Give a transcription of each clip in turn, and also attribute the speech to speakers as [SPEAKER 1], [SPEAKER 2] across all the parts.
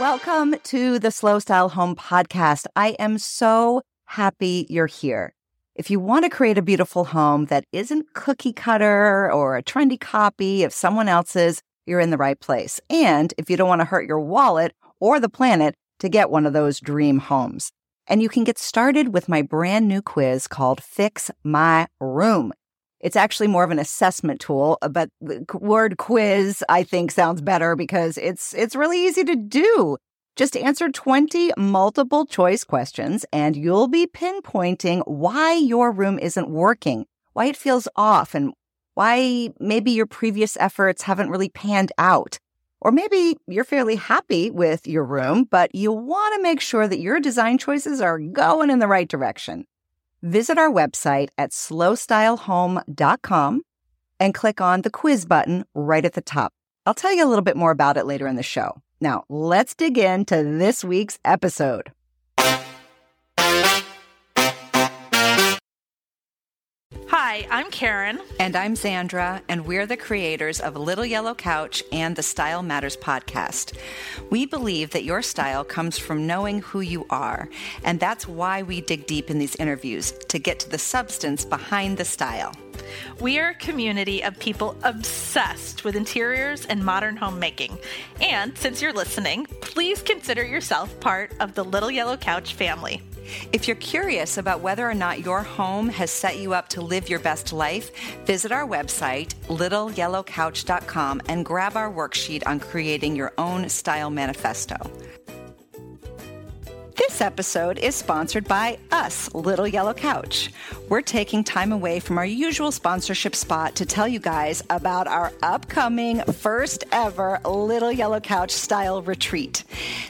[SPEAKER 1] Welcome to the Slow Style Home Podcast. I am so happy you're here. If you want to create a beautiful home that isn't cookie cutter or a trendy copy of someone else's, you're in the right place. And if you don't want to hurt your wallet or the planet to get one of those dream homes. And you can get started with my brand new quiz called Fix My Room. It's actually more of an assessment tool, uh, but the word quiz I think sounds better because it's it's really easy to do. Just answer 20 multiple choice questions and you'll be pinpointing why your room isn't working, why it feels off and why maybe your previous efforts haven't really panned out. Or maybe you're fairly happy with your room, but you want to make sure that your design choices are going in the right direction visit our website at slowstylehome.com and click on the quiz button right at the top. I'll tell you a little bit more about it later in the show. Now, let's dig into this week's episode.
[SPEAKER 2] Hi, I'm Karen.
[SPEAKER 1] And I'm Sandra, and we're the creators of Little Yellow Couch and the Style Matters podcast. We believe that your style comes from knowing who you are, and that's why we dig deep in these interviews to get to the substance behind the style.
[SPEAKER 2] We are a community of people obsessed with interiors and modern homemaking. And since you're listening, please consider yourself part of the Little Yellow Couch family.
[SPEAKER 1] If you're curious about whether or not your home has set you up to live your best life, visit our website, littleyellowcouch.com, and grab our worksheet on creating your own style manifesto. This episode is sponsored by us, Little Yellow Couch. We're taking time away from our usual sponsorship spot to tell you guys about our upcoming first ever Little Yellow Couch style retreat.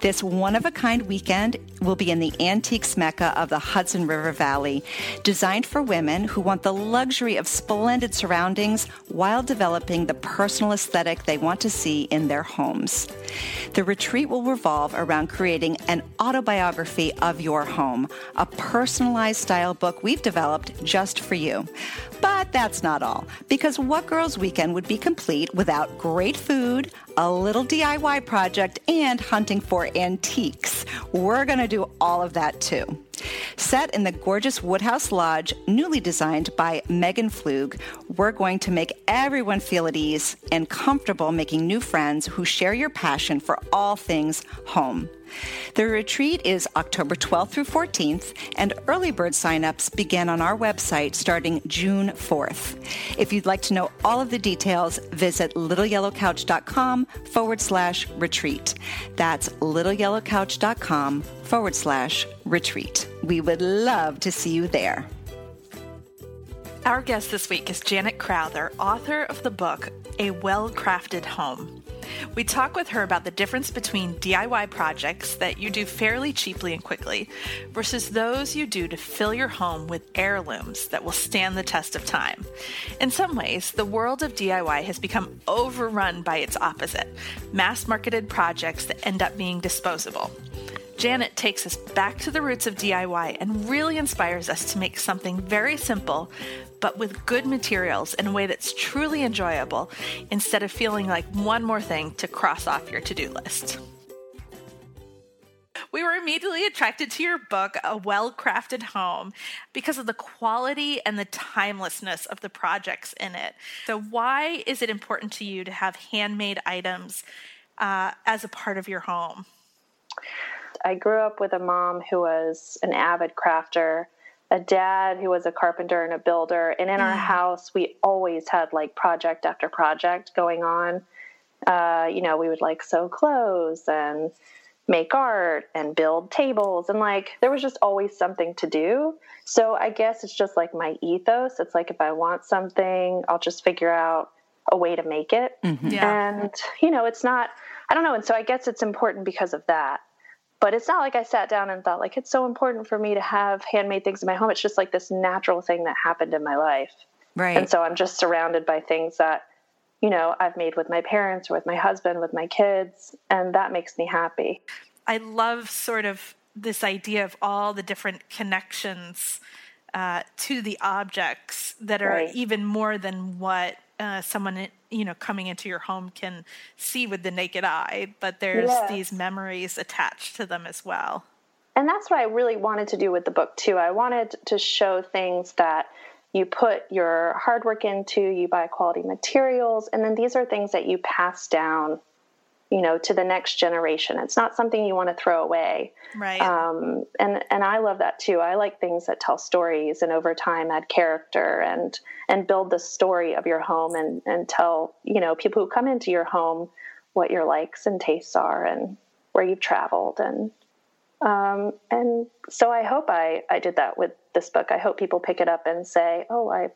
[SPEAKER 1] This one of a kind weekend will be in the antiques mecca of the Hudson River Valley, designed for women who want the luxury of splendid surroundings while developing the personal aesthetic they want to see in their homes. The retreat will revolve around creating an autobiography of your home, a personalized style book we've developed just for you. But that's not all, because What Girls Weekend would be complete without great food, a little DIY project, and hunting for antiques. We're going to do all of that too. Set in the gorgeous Woodhouse Lodge, newly designed by Megan Pflug, we're going to make everyone feel at ease and comfortable making new friends who share your passion for all things home. The retreat is October 12th through 14th, and early bird signups begin on our website starting June 4th. If you'd like to know all of the details, visit littleyellowcouch.com forward slash retreat. That's littleyellowcouch.com forward slash retreat. We would love to see you there.
[SPEAKER 2] Our guest this week is Janet Crowther, author of the book A Well Crafted Home. We talk with her about the difference between DIY projects that you do fairly cheaply and quickly versus those you do to fill your home with heirlooms that will stand the test of time. In some ways, the world of DIY has become overrun by its opposite mass marketed projects that end up being disposable. Janet takes us back to the roots of DIY and really inspires us to make something very simple, but with good materials in a way that's truly enjoyable instead of feeling like one more thing to cross off your to do list. We were immediately attracted to your book, A Well Crafted Home, because of the quality and the timelessness of the projects in it. So, why is it important to you to have handmade items uh, as a part of your home?
[SPEAKER 3] I grew up with a mom who was an avid crafter, a dad who was a carpenter and a builder. And in mm. our house, we always had like project after project going on. Uh, you know, we would like sew clothes and make art and build tables. And like, there was just always something to do. So I guess it's just like my ethos. It's like if I want something, I'll just figure out a way to make it. Mm-hmm. Yeah. And, you know, it's not, I don't know. And so I guess it's important because of that but it's not like I sat down and thought like it's so important for me to have handmade things in my home. It's just like this natural thing that happened in my life.
[SPEAKER 1] Right.
[SPEAKER 3] And so I'm just surrounded by things that, you know, I've made with my parents or with my husband, with my kids, and that makes me happy.
[SPEAKER 2] I love sort of this idea of all the different connections uh, to the objects that are
[SPEAKER 3] Right.
[SPEAKER 2] even more than what uh, someone you know coming into your home can see with the naked eye. But there's
[SPEAKER 3] Yes.
[SPEAKER 2] these memories attached to them as well.
[SPEAKER 3] And that's what I really wanted to do with the book too. I wanted to show things that you put your hard work into, you buy quality materials, and then these are things that you pass down, you know, to the next generation. It's not something you want to throw away.
[SPEAKER 2] Right.
[SPEAKER 3] Um, and and I love that too. I like things that tell stories and over time add character and and build the story of your home and and tell you know people who come into your home what your likes and tastes are and where you've traveled and um, and so I hope I I did that with this book. I hope people pick it up and say, oh, I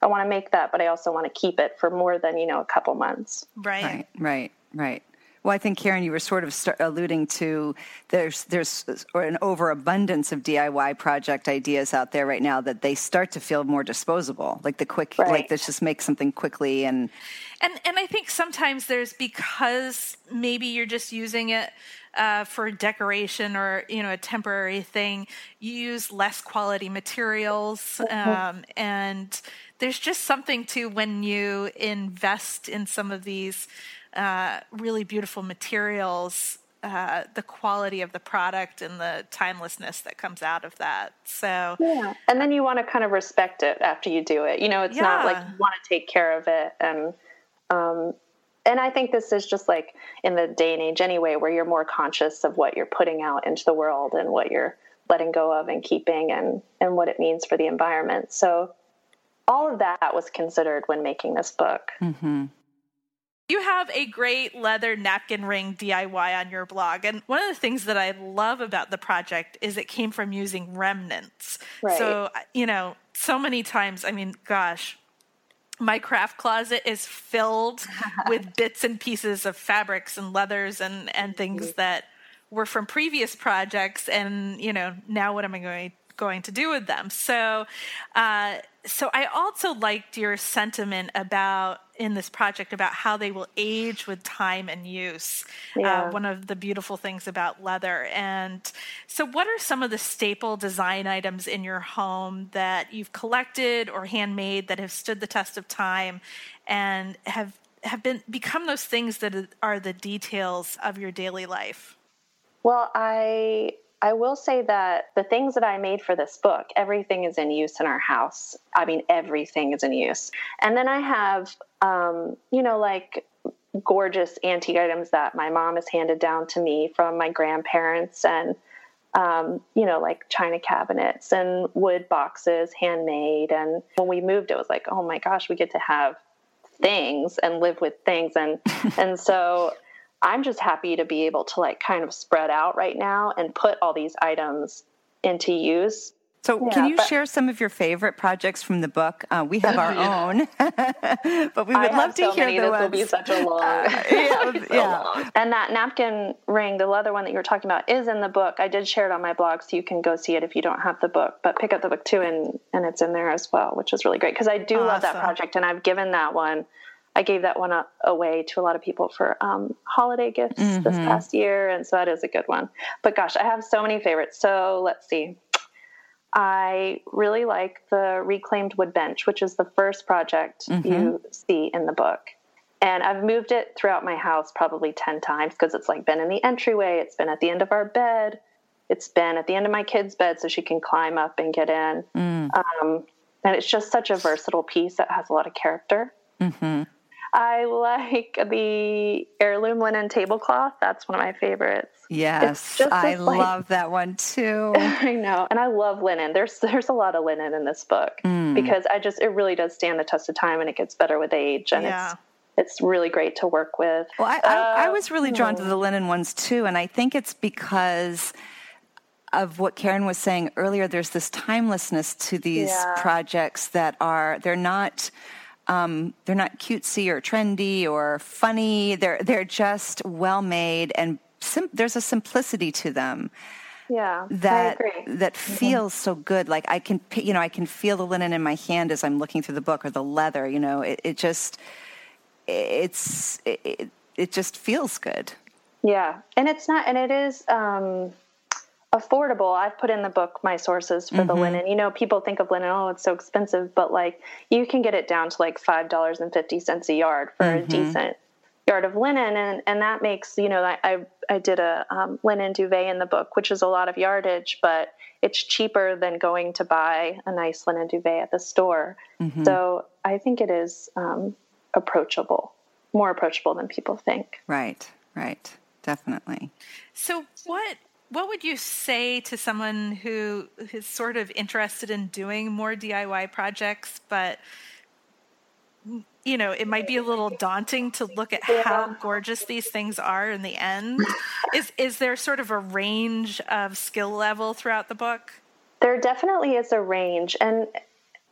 [SPEAKER 3] I want to make that, but I also want to keep it for more than you know a couple months.
[SPEAKER 2] right.
[SPEAKER 1] Right, right, right. Well, I think Karen, you were sort of start alluding to there's there's an overabundance of DIY project ideas out there right now that they start to feel more disposable, like the quick,
[SPEAKER 3] Right.
[SPEAKER 1] like let's just make something quickly and
[SPEAKER 2] And and I think sometimes there's because maybe you're just using it uh, for decoration or you know a temporary thing. You use less quality materials, um, and there's just something to when you invest in some of these uh, really beautiful materials. Uh, the quality of the product and the timelessness that comes out of that. So,
[SPEAKER 3] Yeah. And then you want to kind of respect it after you do it. You know, it's not like you want to take care of it and um and I think this is just like in the day and age anyway where you're more conscious of what you're putting out into the world and what you're letting go of and keeping and and what it means for the environment. So all of that was considered when making this book.
[SPEAKER 2] You have a great leather napkin ring DIY on your blog. And one of the things that I love about the project is it came from using remnants.
[SPEAKER 3] Right.
[SPEAKER 2] So, you know, so many times, I mean, gosh, my craft closet is filled with bits and pieces of fabrics and leathers and, and things that were from previous projects. And, you know, now what am I going going to do with them? So, uh, so I also liked your sentiment about in this project about how they will age with time and use.
[SPEAKER 3] Yeah.
[SPEAKER 2] Uh, one of the beautiful things about leather. And so, what are some of the staple design items in your home that you've collected or handmade that have stood the test of time and have have been become those things that are the details of your daily life?
[SPEAKER 3] Well, I I will say that the things that I made for this book, everything is in use in our house. I mean, everything is in use. And then I have, um, you know, like gorgeous antique items that my mom has handed down to me from my grandparents, and um, you know, like china cabinets and wood boxes, handmade. And when we moved, it was like, oh my gosh, we get to have things and live with things, and and so. I'm just happy to be able to like kind of spread out right now and put all these items into use.
[SPEAKER 1] So,
[SPEAKER 3] Yeah,
[SPEAKER 1] can you
[SPEAKER 3] but-
[SPEAKER 1] share some of your favorite projects from the book? Uh, we have our own, but we would
[SPEAKER 3] I
[SPEAKER 1] love
[SPEAKER 3] have
[SPEAKER 1] to
[SPEAKER 3] so
[SPEAKER 1] hear
[SPEAKER 3] many.
[SPEAKER 1] the
[SPEAKER 3] This
[SPEAKER 1] ones.
[SPEAKER 3] will be such a long,
[SPEAKER 1] yeah,
[SPEAKER 3] so
[SPEAKER 1] yeah.
[SPEAKER 3] long. And that napkin ring, the leather one that you were talking about, is in the book. I did share it on my blog, so you can go see it if you don't have the book. But pick up the book too, and and it's in there as well, which is really great because I do love that project, and I've given that one. I gave that one away to a lot of people for um, holiday gifts this past year, and so that is a good one. But gosh, I have so many favorites. So let's see. I really like the reclaimed wood bench, which is the first project you see in the book. And I've moved it throughout my house probably 10 times because it's like been in the entryway, it's been at the end of our bed, it's been at the end of my kid's bed so she can climb up and get in. Um, and it's just such a versatile piece that has a lot of character. I like the heirloom linen tablecloth. That's one of my favorites.
[SPEAKER 1] Yes, I
[SPEAKER 3] like-
[SPEAKER 1] love that one too.
[SPEAKER 3] I know, and I love linen. There's there's a lot of linen in this book because I just it really does stand the test of time, and it gets better with age, and
[SPEAKER 2] Yeah.
[SPEAKER 3] it's it's really great to work with.
[SPEAKER 1] Well, I, I, I
[SPEAKER 3] Uh,
[SPEAKER 1] was really drawn to the linen ones too, and I think it's because of what Karen was saying earlier. There's this timelessness to these
[SPEAKER 3] Yeah.
[SPEAKER 1] projects that are they're not um, they're not cutesy or trendy or funny. They're they're just well made and sim- there's a simplicity to them
[SPEAKER 3] Yeah,
[SPEAKER 1] that that feels so good. Like I can, you know, I can feel the linen in my hand as I'm looking through the book, or the leather. You know, it, it just, it's, it, it, it just feels good.
[SPEAKER 3] Yeah, and it's not, and it is. Um, affordable. I've put in the book my sources for mm-hmm. the linen. You know, people think of linen, oh, it's so expensive, but like you can get it down to like five dollars and fifty cents a yard for mm-hmm. a decent yard of linen, and and that makes you know I I, I did a um, linen duvet in the book, which is a lot of yardage, but it's cheaper than going to buy a nice linen duvet at the store. Mm-hmm. So I think it is um, approachable, more approachable than people think.
[SPEAKER 1] Right, right, definitely.
[SPEAKER 2] So what what would you say to someone who is sort of interested in doing more DIY projects, but you know, it might be a little daunting to look at how gorgeous these things are in the end. is is there sort of a range of skill level throughout the book?
[SPEAKER 3] There definitely is a range, and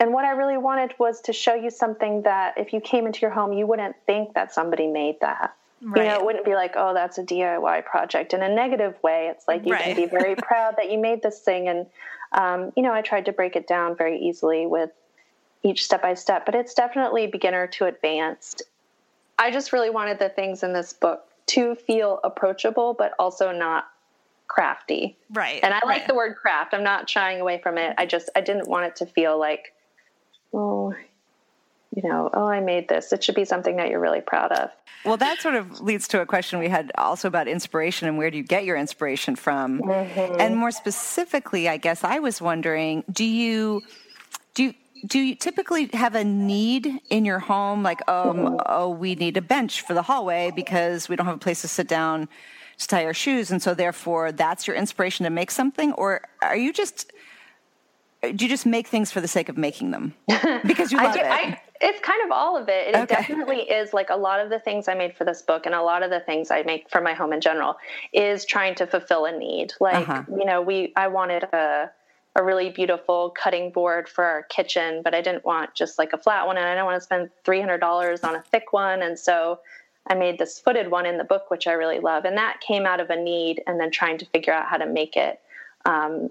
[SPEAKER 3] and what I really wanted was to show you something that if you came into your home, you wouldn't think that somebody made that. Right. You know, it wouldn't be like, oh, that's a DIY project in a negative way. It's like you right. can be very proud that you made this thing. And, um, you know, I tried to break it down very easily with each step by step, but it's definitely beginner to advanced. I just really wanted the things in this book to feel approachable, but also not crafty.
[SPEAKER 2] Right.
[SPEAKER 3] And I like
[SPEAKER 2] right.
[SPEAKER 3] the word craft. I'm not shying away from it. I just, I didn't want it to feel like, oh, you know, oh, I made this. It should be something that you're really proud of.
[SPEAKER 1] Well, that sort of leads to a question we had also about inspiration and where do you get your inspiration from? Mm-hmm. And more specifically, I guess I was wondering, do you do you, do you typically have a need in your home like um, mm-hmm. oh we need a bench for the hallway because we don't have a place to sit down to tie our shoes and so therefore that's your inspiration to make something or are you just do you just make things for the sake of making them because you love do, it I,
[SPEAKER 3] it's kind of all of it. It okay. definitely is like a lot of the things I made for this book and a lot of the things I make for my home in general is trying to fulfill a need. Like, uh-huh. you know, we I wanted a a really beautiful cutting board for our kitchen, but I didn't want just like a flat one and I don't want to spend $300 on a thick one and so I made this footed one in the book which I really love and that came out of a need and then trying to figure out how to make it um,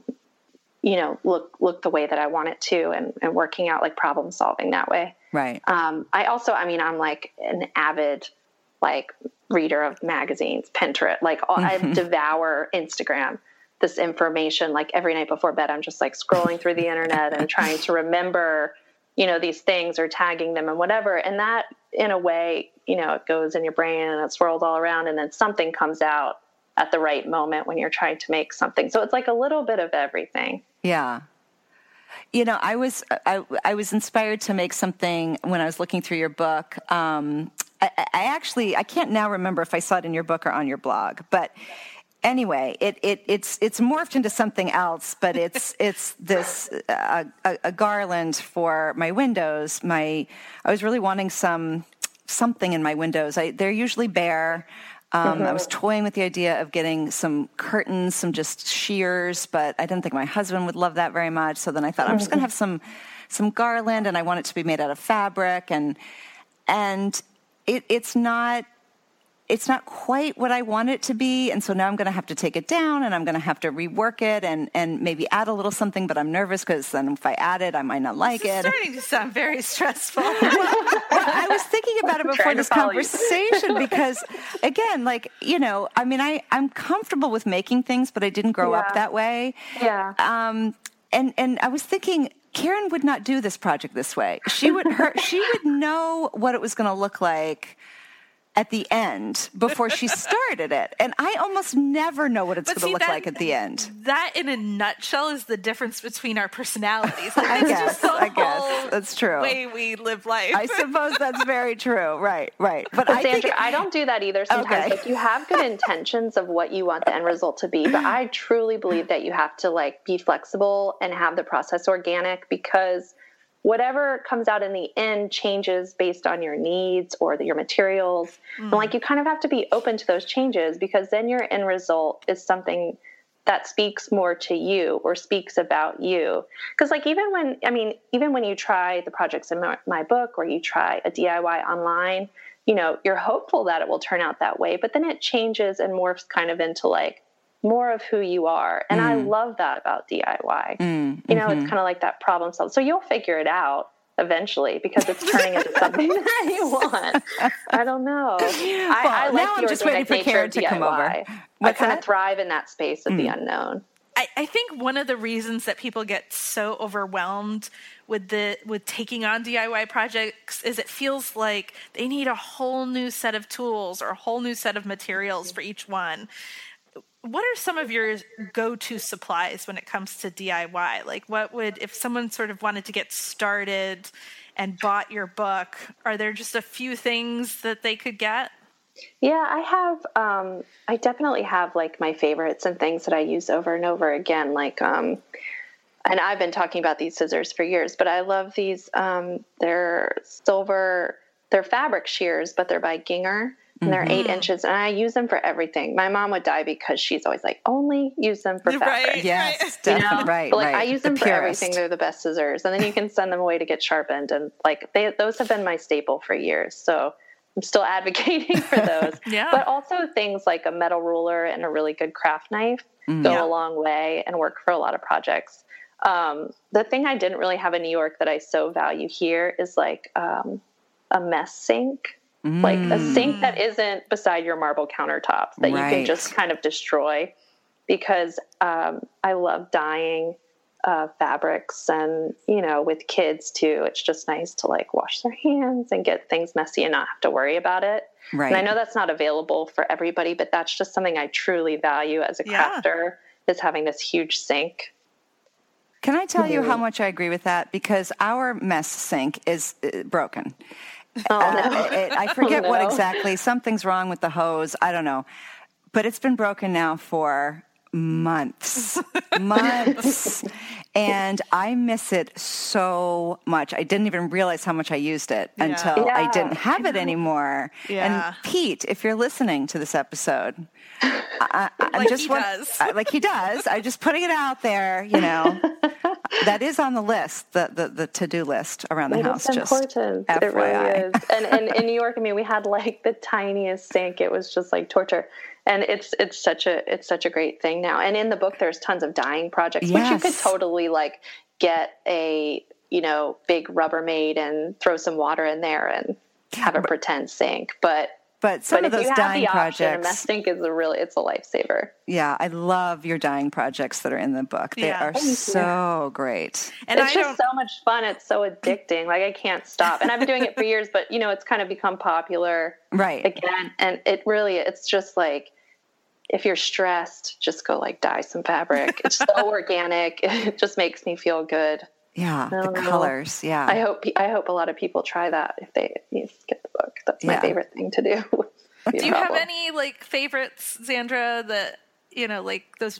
[SPEAKER 3] you know look look the way that I want it to and, and working out like problem solving that way.
[SPEAKER 1] Right.
[SPEAKER 3] Um, I also, I mean, I'm like an avid like reader of magazines, Pinterest, like mm-hmm. I devour Instagram. This information, like every night before bed, I'm just like scrolling through the internet and trying to remember, you know, these things or tagging them and whatever. And that, in a way, you know, it goes in your brain and it swirls all around, and then something comes out at the right moment when you're trying to make something. So it's like a little bit of everything.
[SPEAKER 1] Yeah. You know, I was I, I was inspired to make something when I was looking through your book. Um, I, I actually I can't now remember if I saw it in your book or on your blog, but anyway, it, it it's it's morphed into something else, but it's it's this uh, a, a, garland for my windows. My I was really wanting some something in my windows. I, they're usually bare. Um, mm-hmm. I was toying with the idea of getting some curtains, some just sheers, but I didn't think my husband would love that very much. So then I thought I'm just going to have some some garland, and I want it to be made out of fabric, and and it, it's not it's not quite what I want it to be. And so now I'm going to have to take it down and I'm going to have to rework it and, and maybe add a little something, but I'm nervous because then if I add it, I might not like
[SPEAKER 2] this
[SPEAKER 1] it.
[SPEAKER 2] It's starting to sound very stressful. well,
[SPEAKER 1] I was thinking about it before this conversation because, again, like, you know, I mean, I, I'm comfortable with making things, but I didn't grow yeah. up that way.
[SPEAKER 3] Yeah. Um,
[SPEAKER 1] and, and I was thinking, Karen would not do this project this way. She would her she would know what it was going to look like at the end before she started it. And I almost never know what it's going to look that, like at the end.
[SPEAKER 2] That, in a nutshell, is the difference between our personalities. Like,
[SPEAKER 1] I guess. I guess that's true.
[SPEAKER 2] Way we live life.
[SPEAKER 1] I suppose that's very true. Right. Right.
[SPEAKER 3] But, but I Sandra, think, I don't do that either. Sometimes, okay. like you have good intentions of what you want the end result to be, but I truly believe that you have to like be flexible and have the process organic because whatever comes out in the end changes based on your needs or the, your materials. Mm. And like you kind of have to be open to those changes because then your end result is something that speaks more to you or speaks about you. Because like even when I mean even when you try the projects in my, my book or you try a DIY online, you know, you're hopeful that it will turn out that way, but then it changes and morphs kind of into like more of who you are. And mm. I love that about DIY. Mm, you know, mm-hmm. it's kind of like that problem solving. So you'll figure it out eventually because it's turning into something that you want. I don't know. Well, I, I like
[SPEAKER 1] now I'm just waiting for Karen to come over.
[SPEAKER 3] I kind of thrive in that space of mm. the unknown.
[SPEAKER 2] I, I think one of the reasons that people get so overwhelmed with the with taking on DIY projects is it feels like they need a whole new set of tools or a whole new set of materials for each one. What are some of your go-to supplies when it comes to DIY? Like what would if someone sort of wanted to get started and bought your book, are there just a few things that they could get?
[SPEAKER 3] Yeah, I have. Um, I definitely have like my favorites and things that I use over and over again. Like, um, and I've been talking about these scissors for years, but I love these. Um, they're silver. They're fabric shears, but they're by Gingher. And they're mm-hmm. eight inches, and I use them for everything. My mom would die because she's always like, only use them for fabric.
[SPEAKER 1] Right, yes, you know? right,
[SPEAKER 3] like
[SPEAKER 1] right.
[SPEAKER 3] I use them the for purest. everything. They're the best scissors, and then you can send them away to get sharpened. And like they, those have been my staple for years. So I'm still advocating for those.
[SPEAKER 2] yeah.
[SPEAKER 3] But also things like a metal ruler and a really good craft knife mm. go yeah. a long way and work for a lot of projects. Um, the thing I didn't really have in New York that I so value here is like um, a mess sink. Mm. Like a sink that isn't beside your marble countertops that right. you can just kind of destroy because um, I love dyeing uh, fabrics and you know with kids too it's just nice to like wash their hands and get things messy and not have to worry about it right and i know that's not available for everybody but that's just something i truly value as a crafter yeah. is having this huge sink
[SPEAKER 1] can i tell mm-hmm. you how much i agree with that because our mess sink is uh, broken
[SPEAKER 3] oh, uh, no.
[SPEAKER 1] it, i forget oh, no. what exactly something's wrong with the hose i don't know but it's been broken now for months, months. and I miss it so much. I didn't even realize how much I used it yeah. until yeah. I didn't have it anymore. Yeah. And Pete, if you're listening to this episode,
[SPEAKER 2] I, am like just he want, does.
[SPEAKER 1] like he does. I'm just putting it out there. You know, that is on the list, the the, the to do list around the
[SPEAKER 3] it
[SPEAKER 1] house.
[SPEAKER 3] It's important. FYI. It really is. And, and in New York, I mean, we had like the tiniest sink. It was just like torture and it's it's such a it's such a great thing now and in the book there's tons of dyeing projects yes. which you could totally like get a you know big rubbermaid and throw some water in there and have a pretend sink but
[SPEAKER 1] but some
[SPEAKER 3] but
[SPEAKER 1] of those dyeing projects,
[SPEAKER 3] a mess sink is a really it's a lifesaver.
[SPEAKER 1] Yeah, I love your dyeing projects that are in the book. They yeah. are Thank so you. great,
[SPEAKER 3] and it's I just so much fun. It's so addicting. Like I can't stop, and I've been doing it for years. But you know, it's kind of become popular,
[SPEAKER 1] right?
[SPEAKER 3] Again, and it really, it's just like if you're stressed, just go like dye some fabric. It's so organic. It just makes me feel good.
[SPEAKER 1] Yeah, the know. colors. Yeah.
[SPEAKER 3] I hope I hope a lot of people try that if they get the book. That's my yeah. favorite thing to do.
[SPEAKER 2] do you have any like favorites, Sandra? That you know, like those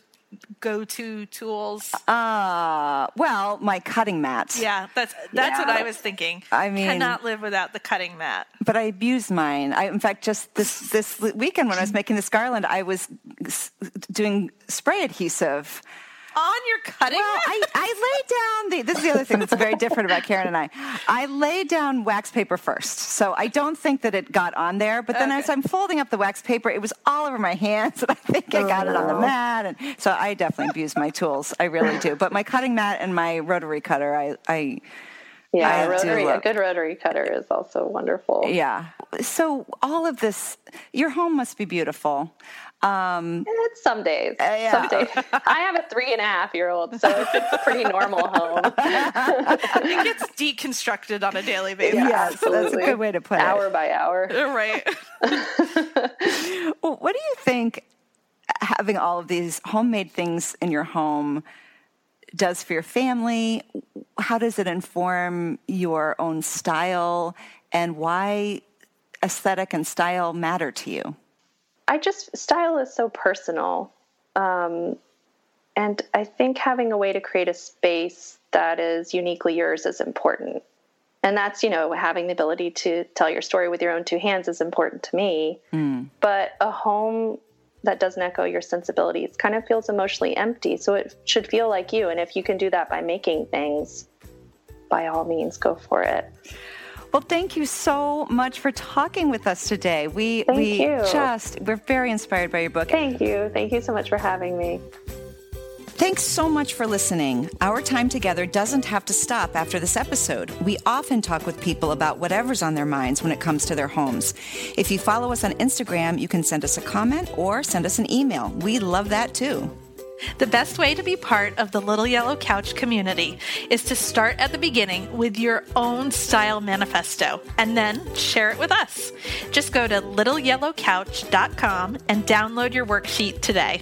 [SPEAKER 2] go-to tools?
[SPEAKER 1] Uh, well, my cutting mat.
[SPEAKER 2] Yeah, that's that's yeah. what I was thinking. I mean, cannot live without the cutting mat.
[SPEAKER 1] But I abuse mine. I, in fact, just this this weekend when I was making this garland, I was doing spray adhesive
[SPEAKER 2] on your cutting
[SPEAKER 1] well, I, I laid down the. This is the other thing that's very different about Karen and I. I laid down wax paper first, so I don't think that it got on there. But then okay. as I'm folding up the wax paper, it was all over my hands, and I think I got oh, it on the oh, mat. And so I definitely abuse my tools. I really do. But my cutting mat and my rotary cutter, I. I
[SPEAKER 3] yeah, rotary, a good rotary cutter is also wonderful.
[SPEAKER 1] Yeah. So all of this, your home must be beautiful.
[SPEAKER 3] Um, it's some days. Uh, yeah. Some days. I have a three and a half year old, so it's, a pretty normal home.
[SPEAKER 2] it gets deconstructed on a daily basis.
[SPEAKER 1] Yeah, yes, that's a good way to put
[SPEAKER 3] hour
[SPEAKER 1] it.
[SPEAKER 3] Hour by hour.
[SPEAKER 2] Right.
[SPEAKER 1] well, what do you think having all of these homemade things in your home does for your family? How does it inform your own style? And why aesthetic and style matter to you?
[SPEAKER 3] I just style is so personal. Um, and I think having a way to create a space that is uniquely yours is important. And that's, you know, having the ability to tell your story with your own two hands is important to me. Mm. But a home that doesn't echo your sensibilities kind of feels emotionally empty. So it should feel like you. And if you can do that by making things, by all means, go for it.
[SPEAKER 1] Well, thank you so much for talking with us today. We
[SPEAKER 3] thank
[SPEAKER 1] we
[SPEAKER 3] you.
[SPEAKER 1] just we're very inspired by your book.
[SPEAKER 3] Thank you. Thank you so much for having me.
[SPEAKER 1] Thanks so much for listening. Our time together doesn't have to stop after this episode. We often talk with people about whatever's on their minds when it comes to their homes. If you follow us on Instagram, you can send us a comment or send us an email. We love that too.
[SPEAKER 2] The best way to be part of the Little Yellow Couch community is to start at the beginning with your own style manifesto and then share it with us. Just go to littleyellowcouch.com and download your worksheet today.